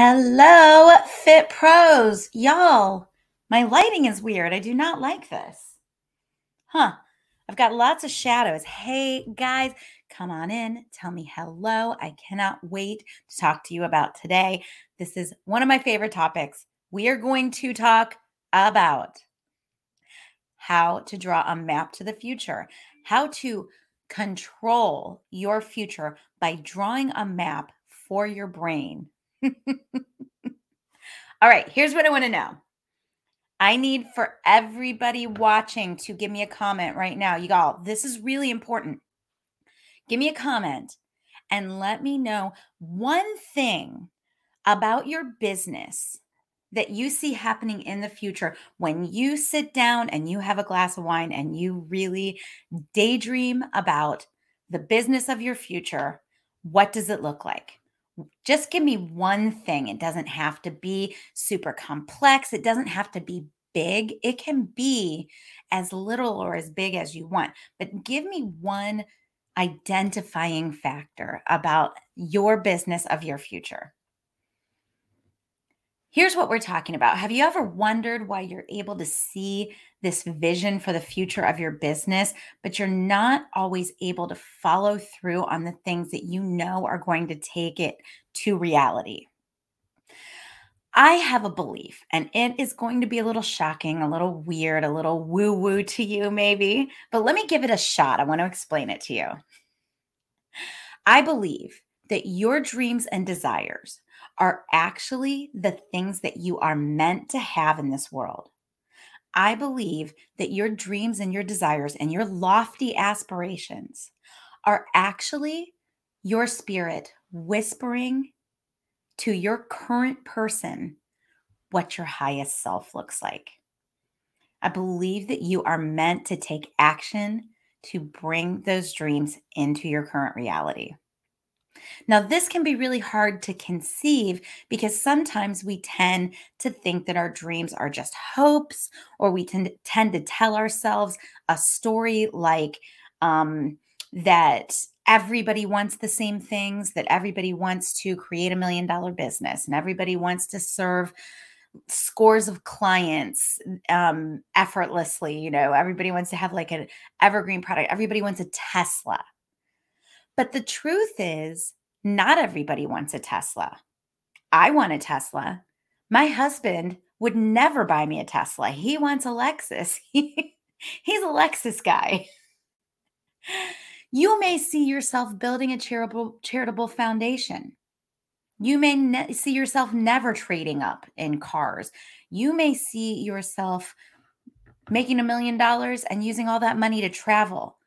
Hello, Fit Pros. Y'all, my lighting is weird. I do not like this. Huh. I've got lots of shadows. Hey, guys, come on in. Tell me hello. I cannot wait to talk to you about today. This is one of my favorite topics. We are going to talk about how to draw a map to the future, how to control your future by drawing a map for your brain All right, here's what I want to know. I need for everybody watching to give me a comment right now. You all, this is really important. Give me a comment and let me know one thing about your business that you see happening in the future when you sit down and you have a glass of wine and you really daydream about the business of your future. What does it look like? Just give me one thing. It doesn't have to be super complex, it doesn't have to be big. It can be as little or as big as you want, but give me one identifying factor about your business of your future. Here's what we're talking about. Have you ever wondered why you're able to see this vision for the future of your business, but you're not always able to follow through on the things that you know are going to take it to reality? I have a belief, and it is going to be a little shocking, a little weird, a little woo woo to you, maybe, but let me give it a shot. I want to explain it to you. I believe that your dreams and desires are actually the things that you are meant to have in this world. I believe that your dreams and your desires and your lofty aspirations are actually your spirit whispering to your current person what your highest self looks like. I believe that you are meant to take action to bring those dreams into your current reality. Now, this can be really hard to conceive because sometimes we tend to think that our dreams are just hopes, or we tend to, tend to tell ourselves a story like um, that everybody wants the same things, that everybody wants to create a million dollar business, and everybody wants to serve scores of clients um, effortlessly. You know, everybody wants to have like an evergreen product, everybody wants a Tesla but the truth is, not everybody wants a Tesla. I want a Tesla. My husband would never buy me a Tesla. He wants a Lexus. He's a Lexus guy. You may see yourself building a charitable charitable foundation. You may ne- see yourself never trading up in cars. You may see yourself making a million dollars and using all that money to travel.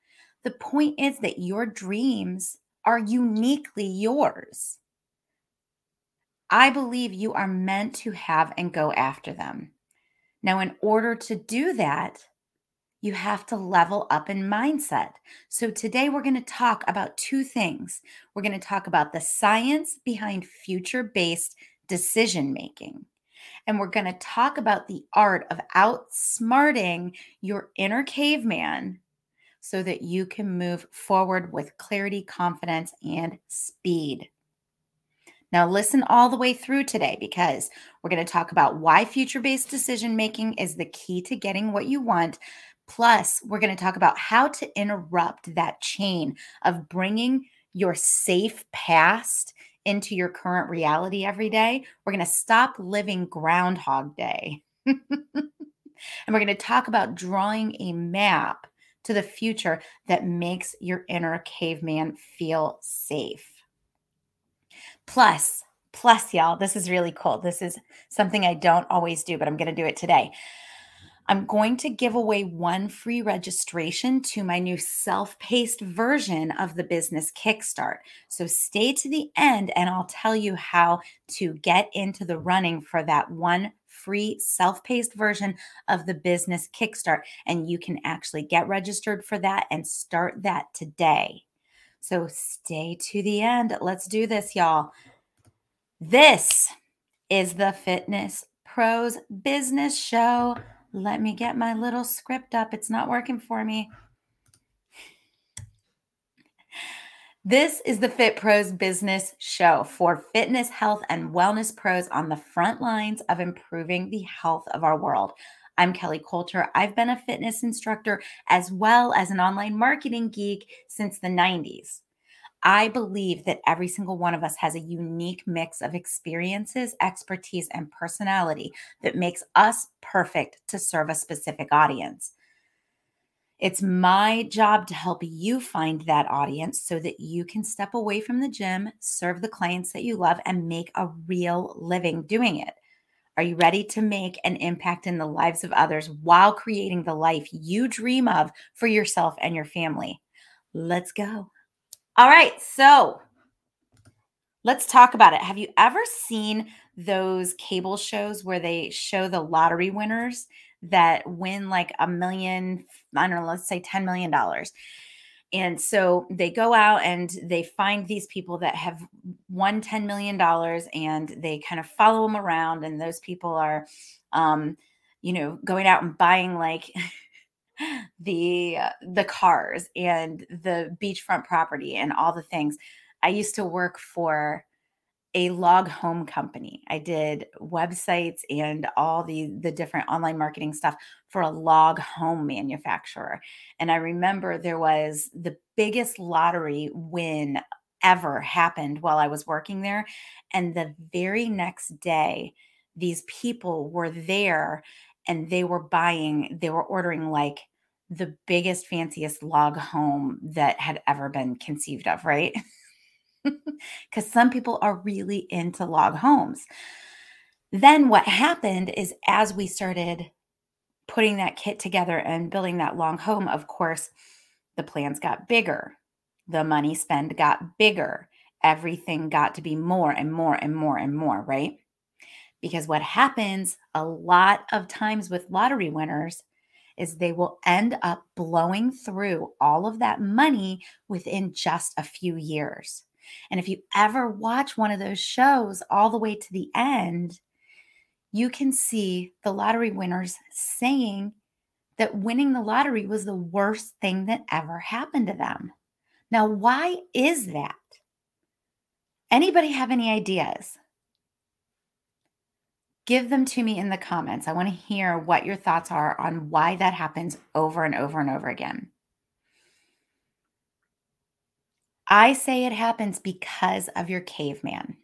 The point is that your dreams are uniquely yours. I believe you are meant to have and go after them. Now, in order to do that, you have to level up in mindset. So, today we're going to talk about two things. We're going to talk about the science behind future based decision making. And we're going to talk about the art of outsmarting your inner caveman so that you can move forward with clarity, confidence, and speed. Now, listen all the way through today because we're going to talk about why future based decision making is the key to getting what you want. Plus, we're going to talk about how to interrupt that chain of bringing your safe past into your current reality every day. We're going to stop living Groundhog Day. and we're going to talk about drawing a map to the future that makes your inner caveman feel safe. Plus, plus, y'all, this is really cool. This is something I don't always do, but I'm going to do it today. I'm going to give away one free registration to my new self paced version of the business kickstart. So stay to the end and I'll tell you how to get into the running for that one free self paced version of the business kickstart. And you can actually get registered for that and start that today. So stay to the end. Let's do this, y'all. This is the Fitness Pros Business Show. Let me get my little script up. It's not working for me. This is the Fit Pros Business Show for fitness, health, and wellness pros on the front lines of improving the health of our world. I'm Kelly Coulter. I've been a fitness instructor as well as an online marketing geek since the 90s. I believe that every single one of us has a unique mix of experiences, expertise, and personality that makes us perfect to serve a specific audience. It's my job to help you find that audience so that you can step away from the gym, serve the clients that you love, and make a real living doing it. Are you ready to make an impact in the lives of others while creating the life you dream of for yourself and your family? Let's go. All right. So let's talk about it. Have you ever seen those cable shows where they show the lottery winners? That win like a million, I don't know, let's say $10 million. And so they go out and they find these people that have won $10 million and they kind of follow them around. And those people are, um, you know, going out and buying like the uh, the cars and the beachfront property and all the things. I used to work for a log home company. I did websites and all the the different online marketing stuff for a log home manufacturer. And I remember there was the biggest lottery win ever happened while I was working there and the very next day these people were there and they were buying they were ordering like the biggest fanciest log home that had ever been conceived of, right? because some people are really into log homes. Then what happened is as we started putting that kit together and building that long home, of course, the plans got bigger. The money spend got bigger. Everything got to be more and more and more and more, right? Because what happens a lot of times with lottery winners is they will end up blowing through all of that money within just a few years. And if you ever watch one of those shows all the way to the end, you can see the lottery winners saying that winning the lottery was the worst thing that ever happened to them. Now, why is that? Anybody have any ideas? Give them to me in the comments. I want to hear what your thoughts are on why that happens over and over and over again. I say it happens because of your caveman.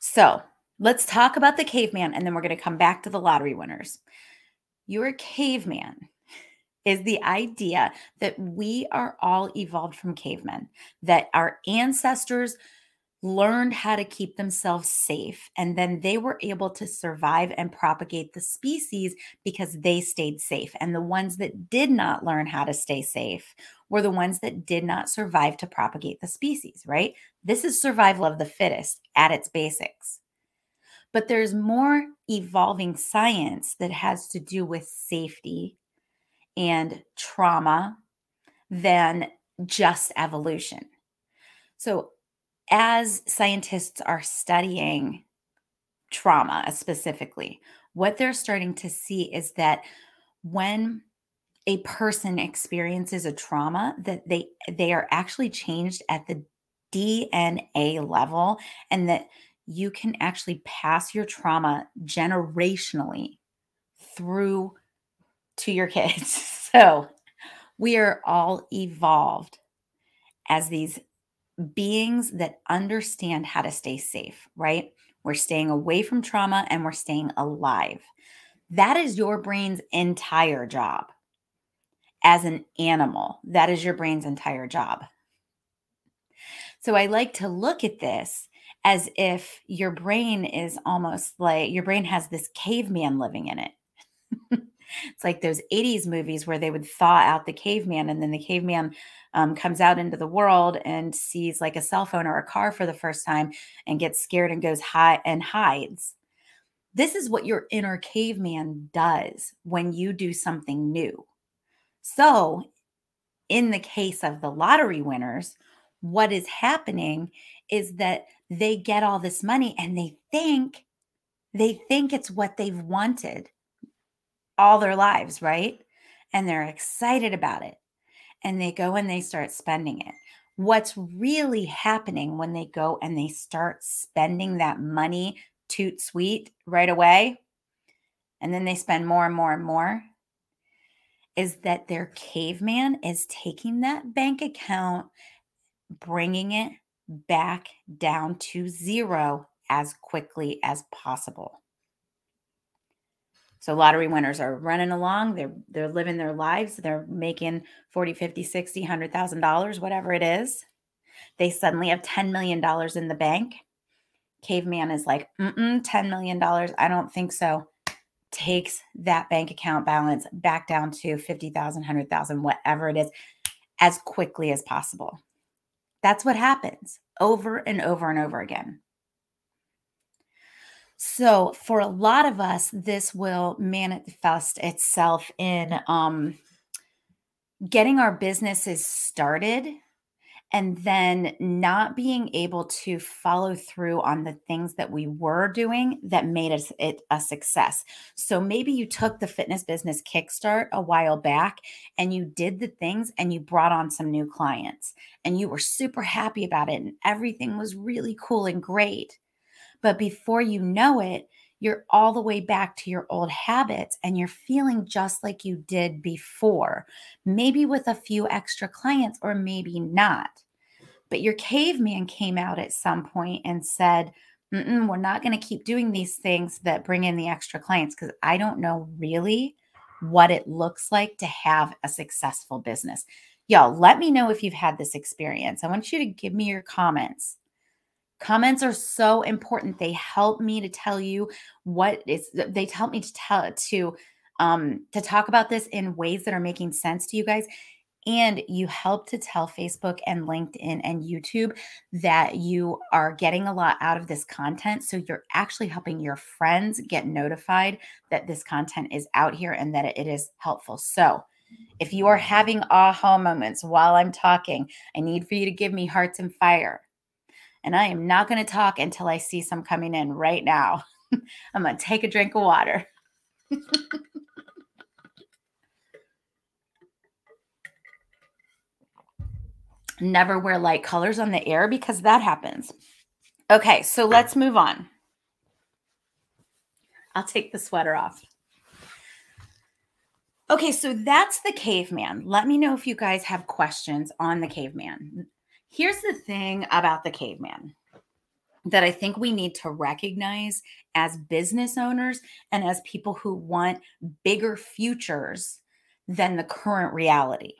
So let's talk about the caveman and then we're going to come back to the lottery winners. Your caveman is the idea that we are all evolved from cavemen, that our ancestors learned how to keep themselves safe. And then they were able to survive and propagate the species because they stayed safe. And the ones that did not learn how to stay safe were the ones that did not survive to propagate the species, right? This is survival of the fittest at its basics. But there's more evolving science that has to do with safety and trauma than just evolution. So as scientists are studying trauma specifically, what they're starting to see is that when a person experiences a trauma that they they are actually changed at the DNA level and that you can actually pass your trauma generationally through to your kids. So, we are all evolved as these beings that understand how to stay safe, right? We're staying away from trauma and we're staying alive. That is your brain's entire job. As an animal, that is your brain's entire job. So I like to look at this as if your brain is almost like your brain has this caveman living in it. It's like those 80s movies where they would thaw out the caveman and then the caveman um, comes out into the world and sees like a cell phone or a car for the first time and gets scared and goes high and hides. This is what your inner caveman does when you do something new. So, in the case of the lottery winners, what is happening is that they get all this money and they think they think it's what they've wanted all their lives, right? And they're excited about it and they go and they start spending it. what's really happening when they go and they start spending that money toot sweet right away, and then they spend more and more and more, is that their caveman is taking that bank account, bringing it back down to zero as quickly as possible. So lottery winners are running along, they're they're living their lives, they're making 40, 50, 60, 100,000 dollars, whatever it is. They suddenly have 10 million dollars in the bank. Caveman is like, "Mm-mm, 10 million dollars, I don't think so." Takes that bank account balance back down to 50,000, 100,000, whatever it is, as quickly as possible. That's what happens over and over and over again. So, for a lot of us, this will manifest itself in um, getting our businesses started and then not being able to follow through on the things that we were doing that made us it a success. So maybe you took the fitness business kickstart a while back and you did the things and you brought on some new clients and you were super happy about it and everything was really cool and great. But before you know it, you're all the way back to your old habits and you're feeling just like you did before, maybe with a few extra clients or maybe not. But your caveman came out at some point and said, We're not going to keep doing these things that bring in the extra clients because I don't know really what it looks like to have a successful business. Y'all, let me know if you've had this experience. I want you to give me your comments. Comments are so important. They help me to tell you what is they help me to tell to um to talk about this in ways that are making sense to you guys and you help to tell Facebook and LinkedIn and YouTube that you are getting a lot out of this content. So you're actually helping your friends get notified that this content is out here and that it is helpful. So if you are having aha moments while I'm talking, I need for you to give me hearts and fire. And I am not going to talk until I see some coming in right now. I'm going to take a drink of water. Never wear light colors on the air because that happens. Okay, so let's move on. I'll take the sweater off. Okay, so that's the caveman. Let me know if you guys have questions on the caveman. Here's the thing about the caveman that I think we need to recognize as business owners and as people who want bigger futures than the current reality.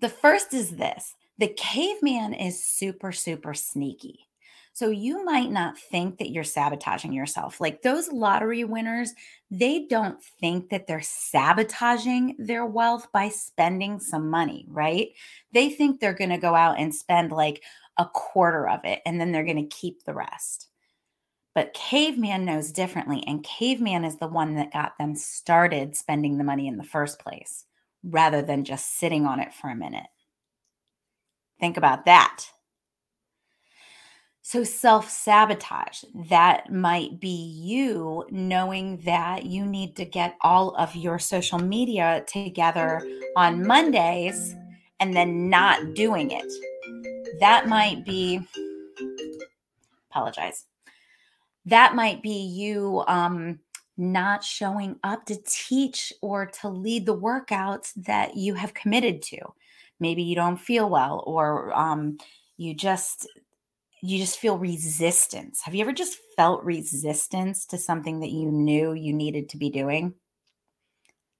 The first is this the caveman is super, super sneaky. So you might not think that you're sabotaging yourself. Like those lottery winners, they don't think that they're sabotaging their wealth by spending some money, right? They think they're going to go out and spend like a quarter of it and then they're going to keep the rest. But Caveman knows differently. And Caveman is the one that got them started spending the money in the first place rather than just sitting on it for a minute. Think about that. So, self sabotage, that might be you knowing that you need to get all of your social media together on Mondays and then not doing it. That might be, apologize. That might be you um, not showing up to teach or to lead the workouts that you have committed to. Maybe you don't feel well or um, you just you just feel resistance. Have you ever just felt resistance to something that you knew you needed to be doing?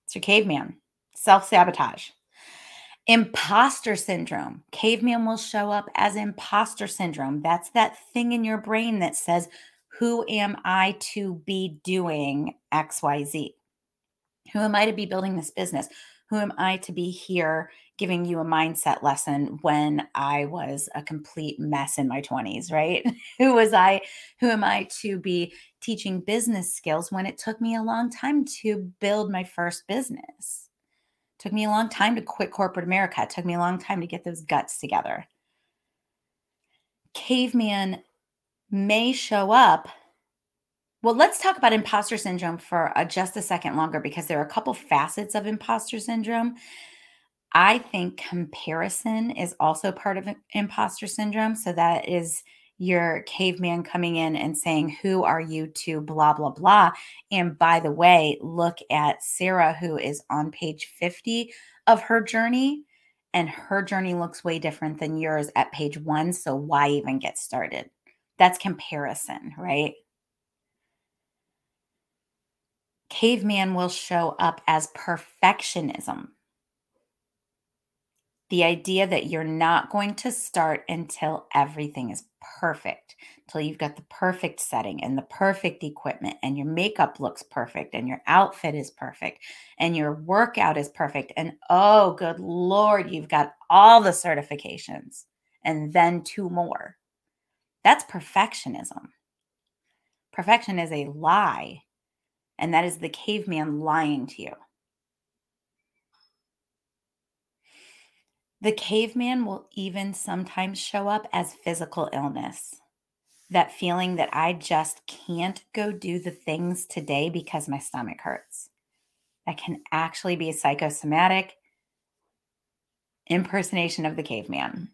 It's your caveman, self sabotage. Imposter syndrome. Caveman will show up as imposter syndrome. That's that thing in your brain that says, Who am I to be doing XYZ? Who am I to be building this business? Who am I to be here giving you a mindset lesson when I was a complete mess in my 20s, right? who was I? Who am I to be teaching business skills when it took me a long time to build my first business? Took me a long time to quit corporate America. Took me a long time to get those guts together. Caveman may show up well, let's talk about imposter syndrome for uh, just a second longer because there are a couple facets of imposter syndrome. I think comparison is also part of imposter syndrome. So that is your caveman coming in and saying, Who are you to blah, blah, blah. And by the way, look at Sarah, who is on page 50 of her journey, and her journey looks way different than yours at page one. So why even get started? That's comparison, right? Caveman will show up as perfectionism the idea that you're not going to start until everything is perfect, until you've got the perfect setting and the perfect equipment, and your makeup looks perfect, and your outfit is perfect, and your workout is perfect. And oh, good Lord, you've got all the certifications and then two more. That's perfectionism. Perfection is a lie, and that is the caveman lying to you. The caveman will even sometimes show up as physical illness. That feeling that I just can't go do the things today because my stomach hurts. That can actually be a psychosomatic impersonation of the caveman.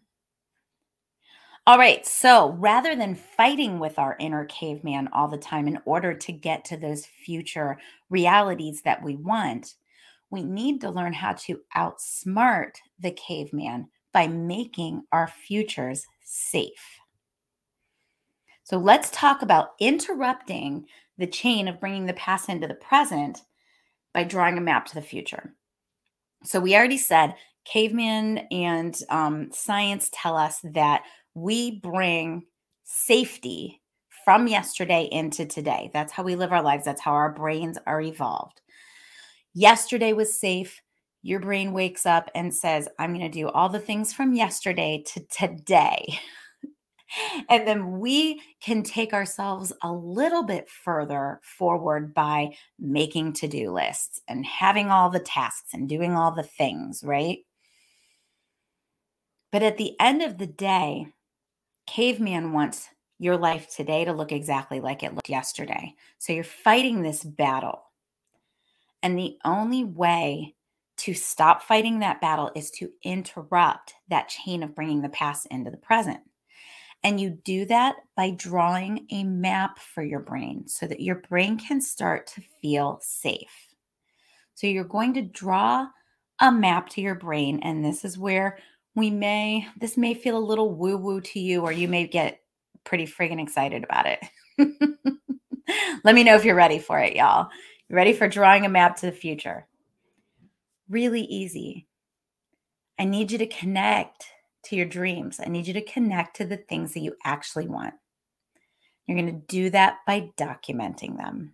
All right, so rather than fighting with our inner caveman all the time in order to get to those future realities that we want, we need to learn how to outsmart the caveman by making our futures safe. So let's talk about interrupting the chain of bringing the past into the present by drawing a map to the future. So we already said caveman and um, science tell us that we bring safety from yesterday into today. That's how we live our lives. That's how our brains are evolved yesterday was safe. Your brain wakes up and says, I'm going to do all the things from yesterday to today. and then we can take ourselves a little bit further forward by making to do lists and having all the tasks and doing all the things, right? But at the end of the day, caveman wants your life today to look exactly like it looked yesterday. So you're fighting this battle. And the only way to stop fighting that battle is to interrupt that chain of bringing the past into the present. And you do that by drawing a map for your brain so that your brain can start to feel safe. So you're going to draw a map to your brain. And this is where we may, this may feel a little woo woo to you, or you may get pretty friggin' excited about it. Let me know if you're ready for it, y'all. You Ready for drawing a map to the future? Really easy. I need you to connect to your dreams. I need you to connect to the things that you actually want. You're going to do that by documenting them.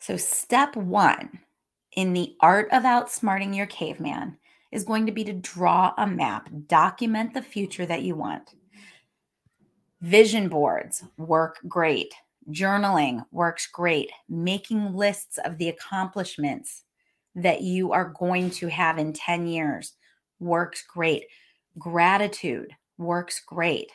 So, step one in the art of outsmarting your caveman is going to be to draw a map, document the future that you want. Vision boards work great. Journaling works great. Making lists of the accomplishments that you are going to have in 10 years works great. Gratitude works great.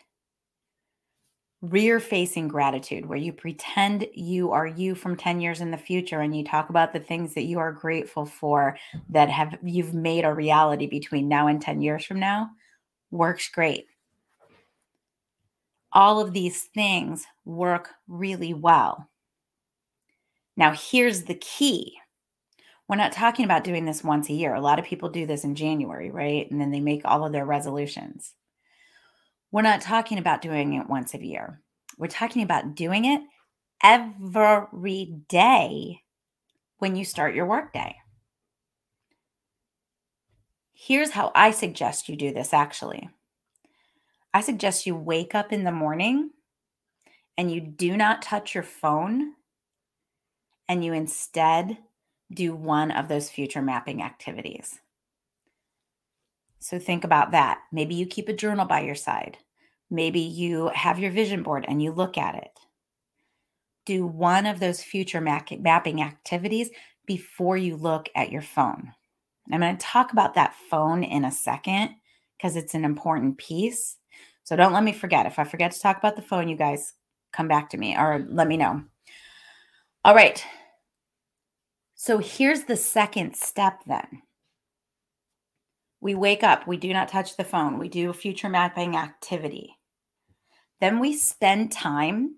Rear facing gratitude, where you pretend you are you from 10 years in the future and you talk about the things that you are grateful for that have you've made a reality between now and 10 years from now, works great all of these things work really well. Now, here's the key. We're not talking about doing this once a year. A lot of people do this in January, right? And then they make all of their resolutions. We're not talking about doing it once a year. We're talking about doing it every day when you start your workday. Here's how I suggest you do this actually. I suggest you wake up in the morning and you do not touch your phone and you instead do one of those future mapping activities. So think about that. Maybe you keep a journal by your side. Maybe you have your vision board and you look at it. Do one of those future mapping activities before you look at your phone. I'm going to talk about that phone in a second because it's an important piece. So don't let me forget. If I forget to talk about the phone, you guys come back to me or let me know. All right. So here's the second step then. We wake up, we do not touch the phone, we do a future mapping activity. Then we spend time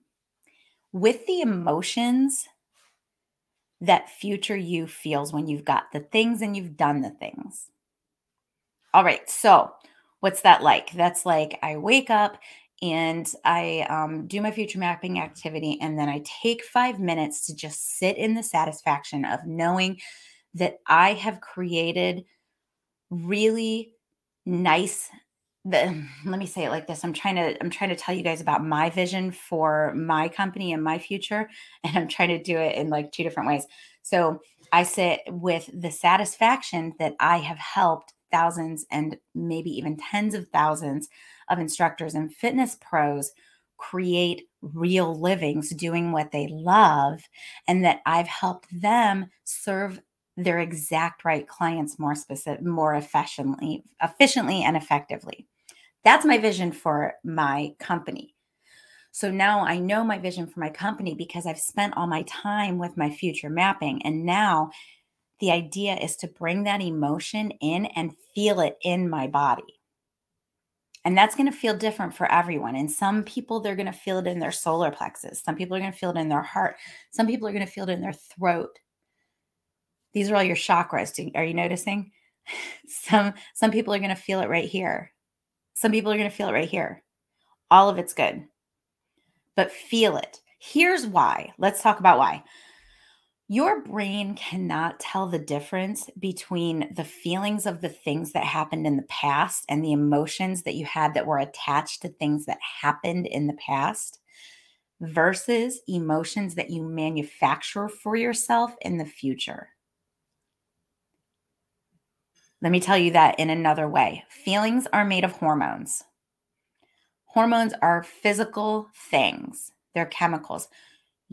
with the emotions that future you feels when you've got the things and you've done the things. All right, so what's that like? That's like I wake up and I um, do my future mapping activity, and then I take five minutes to just sit in the satisfaction of knowing that I have created really nice the let me say it like this i'm trying to i'm trying to tell you guys about my vision for my company and my future and i'm trying to do it in like two different ways so i sit with the satisfaction that i have helped thousands and maybe even tens of thousands of instructors and fitness pros create real livings doing what they love and that i've helped them serve their exact right clients more specific more efficiently efficiently and effectively. That's my vision for my company. So now i know my vision for my company because i've spent all my time with my future mapping and now the idea is to bring that emotion in and feel it in my body and that's going to feel different for everyone and some people they're going to feel it in their solar plexus some people are going to feel it in their heart some people are going to feel it in their throat these are all your chakras. Are you noticing? Some some people are going to feel it right here. Some people are going to feel it right here. All of it's good. But feel it. Here's why. Let's talk about why. Your brain cannot tell the difference between the feelings of the things that happened in the past and the emotions that you had that were attached to things that happened in the past versus emotions that you manufacture for yourself in the future. Let me tell you that in another way. Feelings are made of hormones. Hormones are physical things, they're chemicals.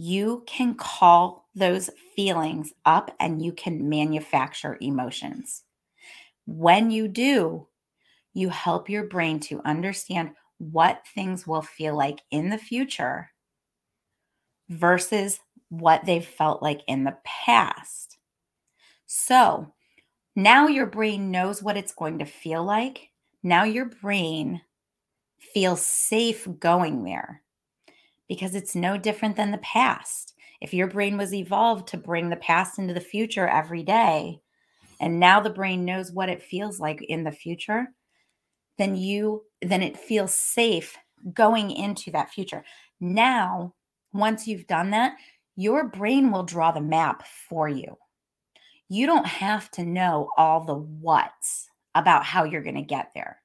You can call those feelings up and you can manufacture emotions. When you do, you help your brain to understand what things will feel like in the future versus what they've felt like in the past. So, now your brain knows what it's going to feel like. Now your brain feels safe going there because it's no different than the past. If your brain was evolved to bring the past into the future every day, and now the brain knows what it feels like in the future, then you then it feels safe going into that future. Now, once you've done that, your brain will draw the map for you you don't have to know all the what's about how you're going to get there.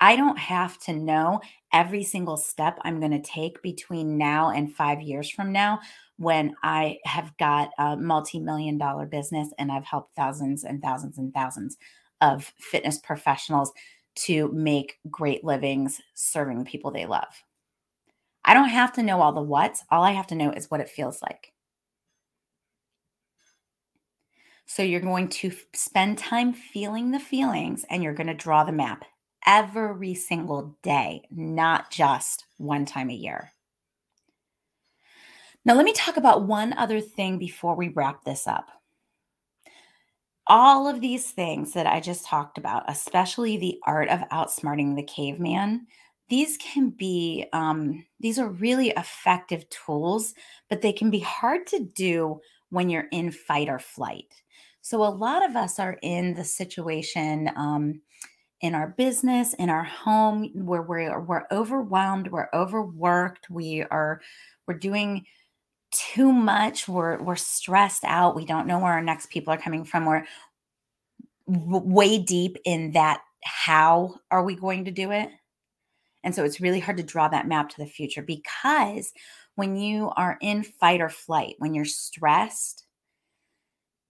I don't have to know every single step I'm going to take between now and five years from now when I have got a multi million dollar business and I've helped thousands and thousands and thousands of fitness professionals to make great livings serving the people they love. I don't have to know all the what's. All I have to know is what it feels like. So you're going to spend time feeling the feelings and you're going to draw the map every single day, not just one time a year. Now, let me talk about one other thing before we wrap this up. All of these things that I just talked about, especially the art of outsmarting the caveman, these can be, um, these are really effective tools, but they can be hard to do when you're in fight or flight. So, a lot of us are in the situation um, in our business, in our home, where we're, we're overwhelmed, we're overworked, we are we're doing too much, we're we're stressed out, we don't know where our next people are coming from. We're way deep in that how are we going to do it? And so it's really hard to draw that map to the future because when you are in fight or flight, when you're stressed,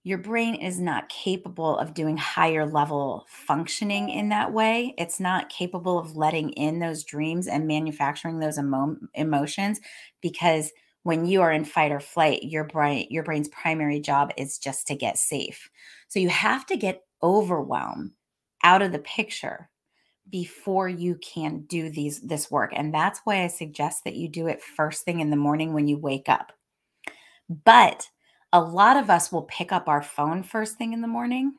your brain is not capable of doing higher level functioning in that way. It's not capable of letting in those dreams and manufacturing those emo- emotions because when you are in fight or flight, your brain your brain's primary job is just to get safe. So you have to get overwhelm out of the picture before you can do these this work. And that's why I suggest that you do it first thing in the morning when you wake up. But a lot of us will pick up our phone first thing in the morning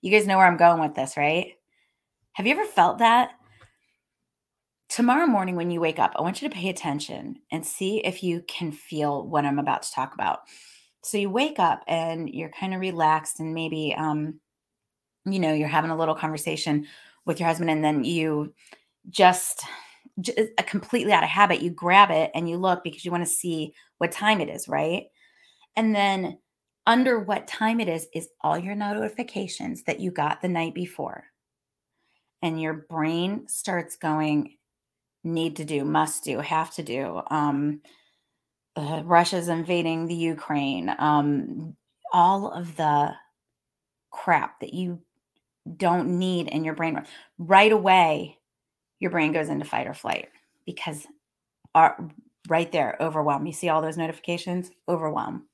You guys know where I'm going with this, right? Have you ever felt that? Tomorrow morning, when you wake up, I want you to pay attention and see if you can feel what I'm about to talk about. So you wake up and you're kind of relaxed, and maybe, um, you know, you're having a little conversation with your husband, and then you just, just completely out of habit, you grab it and you look because you want to see what time it is, right? And then under what time it is, is all your notifications that you got the night before. And your brain starts going, need to do, must do, have to do. Um, uh, Russia's invading the Ukraine. Um, all of the crap that you don't need in your brain right away your brain goes into fight or flight because our, right there overwhelm you see all those notifications overwhelm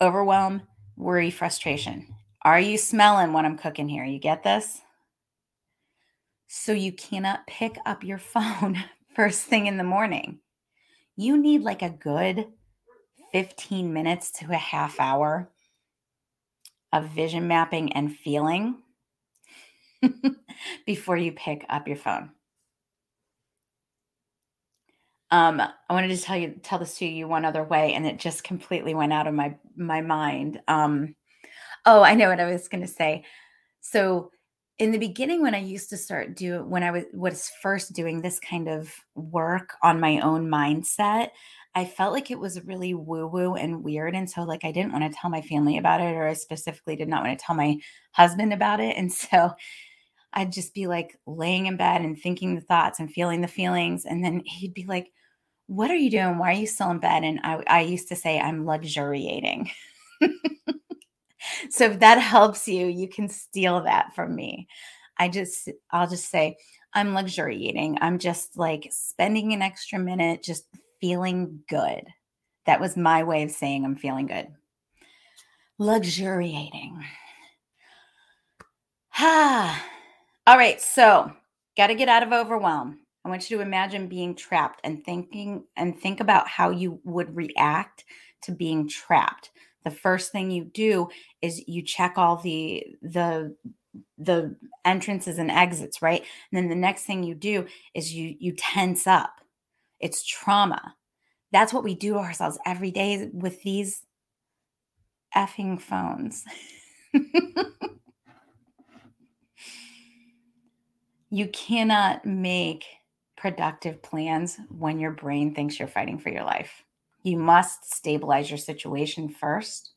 overwhelm, worry, frustration. Are you smelling what I'm cooking here? You get this? So you cannot pick up your phone first thing in the morning. You need like a good 15 minutes to a half hour of vision mapping and feeling before you pick up your phone. Um, I wanted to tell you tell this to you one other way, and it just completely went out of my my mind. Um, oh, I know what I was going to say. So, in the beginning, when I used to start do when I was was first doing this kind of work on my own mindset, I felt like it was really woo woo and weird, and so like I didn't want to tell my family about it, or I specifically did not want to tell my husband about it, and so I'd just be like laying in bed and thinking the thoughts and feeling the feelings. And then he'd be like, What are you doing? Why are you still in bed? And I, I used to say, I'm luxuriating. so if that helps you, you can steal that from me. I just, I'll just say, I'm luxuriating. I'm just like spending an extra minute just feeling good. That was my way of saying I'm feeling good. Luxuriating. Ah. All right, so got to get out of overwhelm. I want you to imagine being trapped and thinking and think about how you would react to being trapped. The first thing you do is you check all the the the entrances and exits, right? And then the next thing you do is you you tense up. It's trauma. That's what we do to ourselves every day with these effing phones. you cannot make productive plans when your brain thinks you're fighting for your life. You must stabilize your situation first.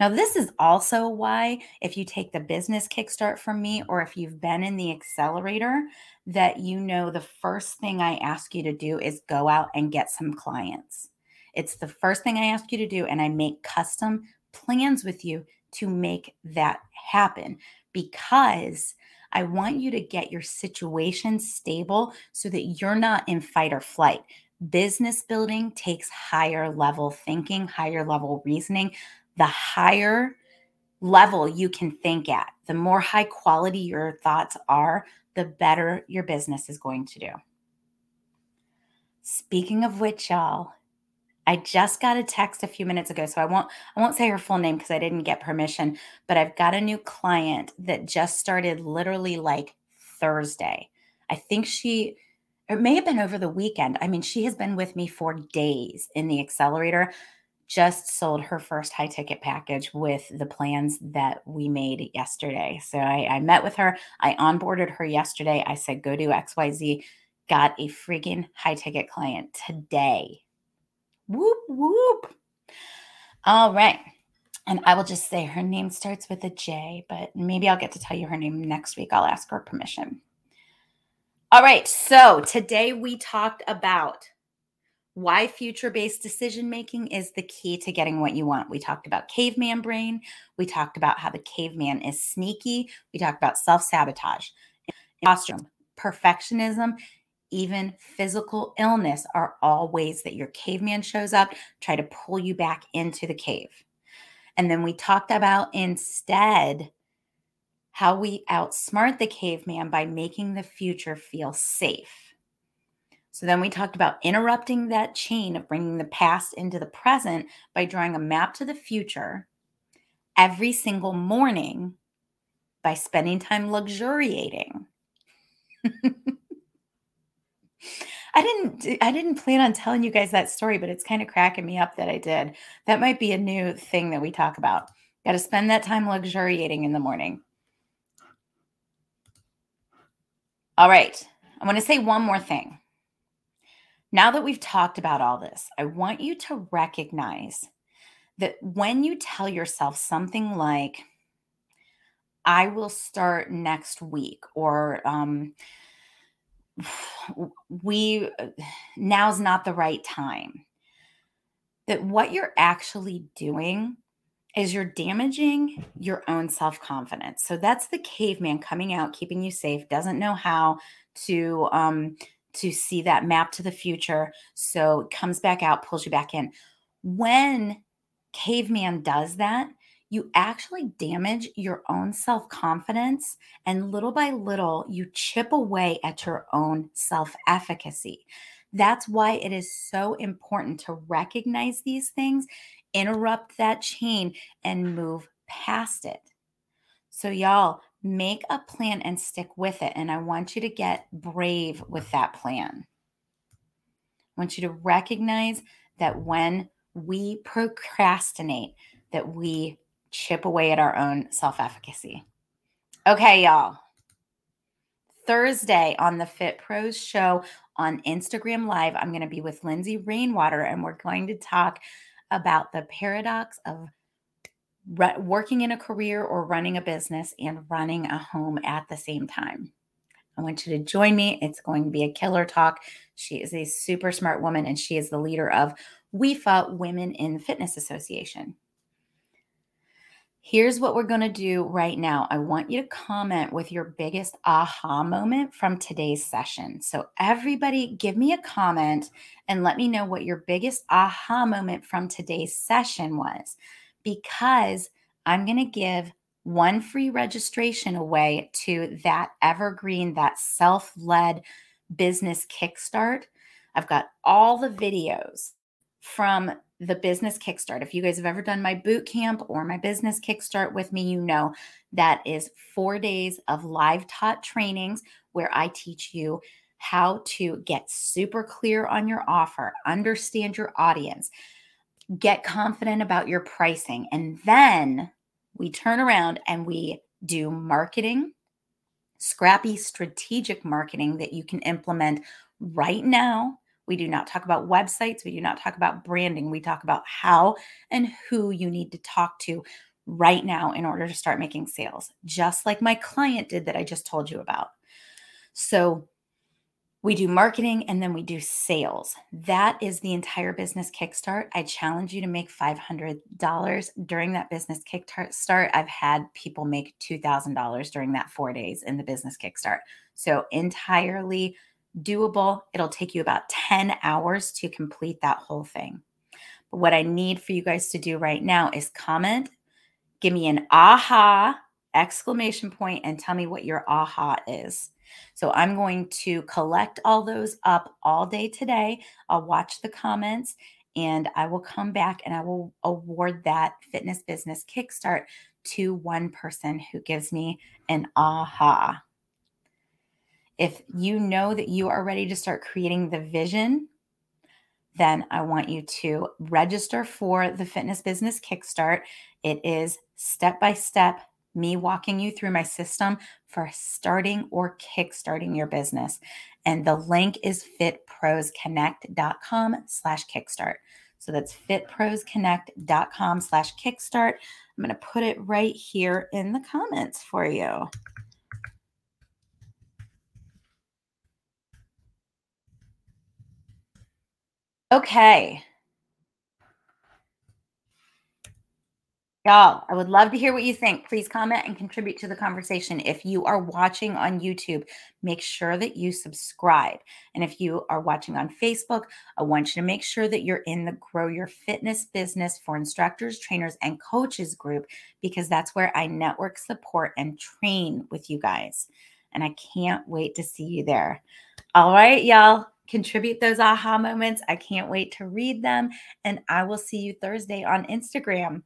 Now, this is also why, if you take the business kickstart from me, or if you've been in the accelerator, that you know the first thing I ask you to do is go out and get some clients. It's the first thing I ask you to do, and I make custom plans with you to make that happen because I want you to get your situation stable so that you're not in fight or flight. Business building takes higher level thinking, higher level reasoning. The higher level you can think at, the more high quality your thoughts are, the better your business is going to do. Speaking of which, y'all, I just got a text a few minutes ago, so I won't I won't say her full name because I didn't get permission, but I've got a new client that just started literally like Thursday. I think she it may have been over the weekend. I mean, she has been with me for days in the accelerator. Just sold her first high ticket package with the plans that we made yesterday. So I, I met with her. I onboarded her yesterday. I said, go do XYZ. Got a freaking high ticket client today Whoop, whoop. All right. And I will just say her name starts with a J, but maybe I'll get to tell you her name next week. I'll ask her permission. All right. So today we talked about why future based decision making is the key to getting what you want. We talked about caveman brain. We talked about how the caveman is sneaky. We talked about self sabotage, perfectionism, even physical illness are all ways that your caveman shows up, try to pull you back into the cave. And then we talked about instead how we outsmart the caveman by making the future feel safe. So then we talked about interrupting that chain of bringing the past into the present by drawing a map to the future, every single morning by spending time luxuriating. I didn't I didn't plan on telling you guys that story, but it's kind of cracking me up that I did. That might be a new thing that we talk about. Got to spend that time luxuriating in the morning. All right. I want to say one more thing. Now that we've talked about all this, I want you to recognize that when you tell yourself something like, I will start next week, or um, we uh, now's not the right time. That what you're actually doing is you're damaging your own self confidence. So that's the caveman coming out, keeping you safe, doesn't know how to um, to see that map to the future. So it comes back out, pulls you back in. When caveman does that, you actually damage your own self confidence. And little by little, you chip away at your own self efficacy. That's why it is so important to recognize these things, interrupt that chain, and move past it. So, y'all, make a plan and stick with it. And I want you to get brave with that plan. I want you to recognize that when we procrastinate, that we chip away at our own self efficacy. Okay, y'all. Thursday on the Fit Pros show on Instagram Live, I'm going to be with Lindsay Rainwater and we're going to talk about the paradox of re- working in a career or running a business and running a home at the same time. I want you to join me. It's going to be a killer talk. She is a super smart woman and she is the leader of WIFA Women in Fitness Association. Here's what we're going to do right now. I want you to comment with your biggest aha moment from today's session. So, everybody, give me a comment and let me know what your biggest aha moment from today's session was because I'm going to give one free registration away to that evergreen, that self led business kickstart. I've got all the videos from the business kickstart. If you guys have ever done my boot camp or my business kickstart with me, you know that is four days of live taught trainings where I teach you how to get super clear on your offer, understand your audience, get confident about your pricing. And then we turn around and we do marketing, scrappy strategic marketing that you can implement right now we do not talk about websites. We do not talk about branding. We talk about how and who you need to talk to right now in order to start making sales, just like my client did that I just told you about. So, we do marketing and then we do sales. That is the entire business kickstart. I challenge you to make $500 during that business kickstart. Start. I've had people make $2,000 during that four days in the business kickstart. So, entirely doable. It'll take you about 10 hours to complete that whole thing. But what I need for you guys to do right now is comment, give me an aha exclamation point, and tell me what your aha is. So I'm going to collect all those up all day today. I'll watch the comments and I will come back and I will award that fitness business kickstart to one person who gives me an aha. If you know that you are ready to start creating the vision, then I want you to register for the Fitness Business Kickstart. It is step by step me walking you through my system for starting or kickstarting your business. And the link is fitprosconnect.com slash kickstart. So that's fitprosconnect.com slash kickstart. I'm going to put it right here in the comments for you. Okay. Y'all, I would love to hear what you think. Please comment and contribute to the conversation. If you are watching on YouTube, make sure that you subscribe. And if you are watching on Facebook, I want you to make sure that you're in the Grow Your Fitness Business for Instructors, Trainers, and Coaches group because that's where I network support and train with you guys. And I can't wait to see you there. All right, y'all contribute those aha moments. I can't wait to read them. And I will see you Thursday on Instagram.